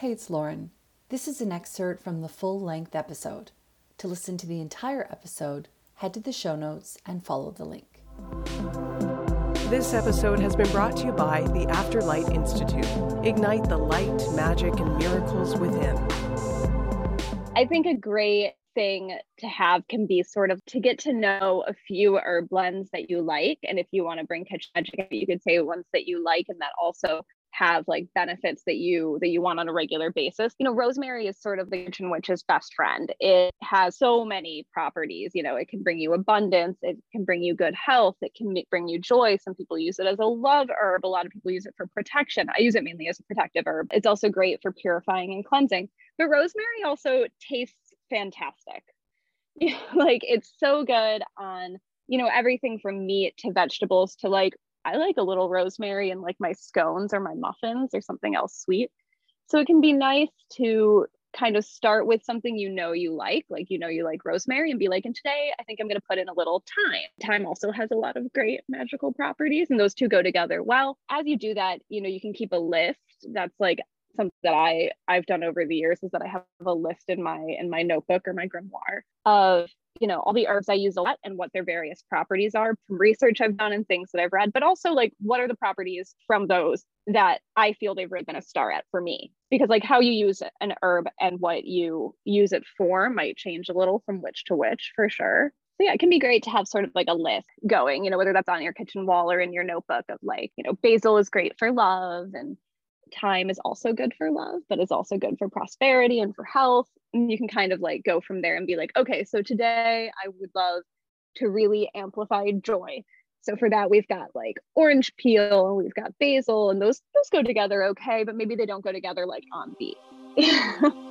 Hey, it's Lauren. This is an excerpt from the full length episode. To listen to the entire episode, head to the show notes and follow the link. This episode has been brought to you by the Afterlight Institute. Ignite the light, magic, and miracles within. I think a great thing to have can be sort of to get to know a few herb blends that you like. And if you want to bring kitchen magic, you could say ones that you like and that also have like benefits that you that you want on a regular basis. You know rosemary is sort of the kitchen witch's best friend. It has so many properties you know it can bring you abundance it can bring you good health it can bring you joy. Some people use it as a love herb a lot of people use it for protection. I use it mainly as a protective herb. It's also great for purifying and cleansing. But rosemary also tastes fantastic. Like it's so good on you know everything from meat to vegetables to like I like a little rosemary in like my scones or my muffins or something else sweet. So it can be nice to kind of start with something you know you like, like you know you like rosemary, and be like, and today I think I'm going to put in a little thyme. Thyme also has a lot of great magical properties, and those two go together well. As you do that, you know you can keep a list. That's like something that I I've done over the years is that I have a list in my in my notebook or my grimoire of you know all the herbs i use a lot and what their various properties are from research i've done and things that i've read but also like what are the properties from those that i feel they've really been a star at for me? Because like how you use an herb and what you use it for might change a little from witch to witch for sure. So yeah, it can be great to have sort of like a list going, you know, whether that's on your kitchen wall or in your notebook of like, you know, basil is great for love and thyme is also good for love, but is also good for prosperity and for health. And you can kind of like go from there and be like, okay, so today I would love to really amplify joy. So for that, we've got like orange peel, we've got basil, and those those go together okay, but maybe they don't go together like on beat.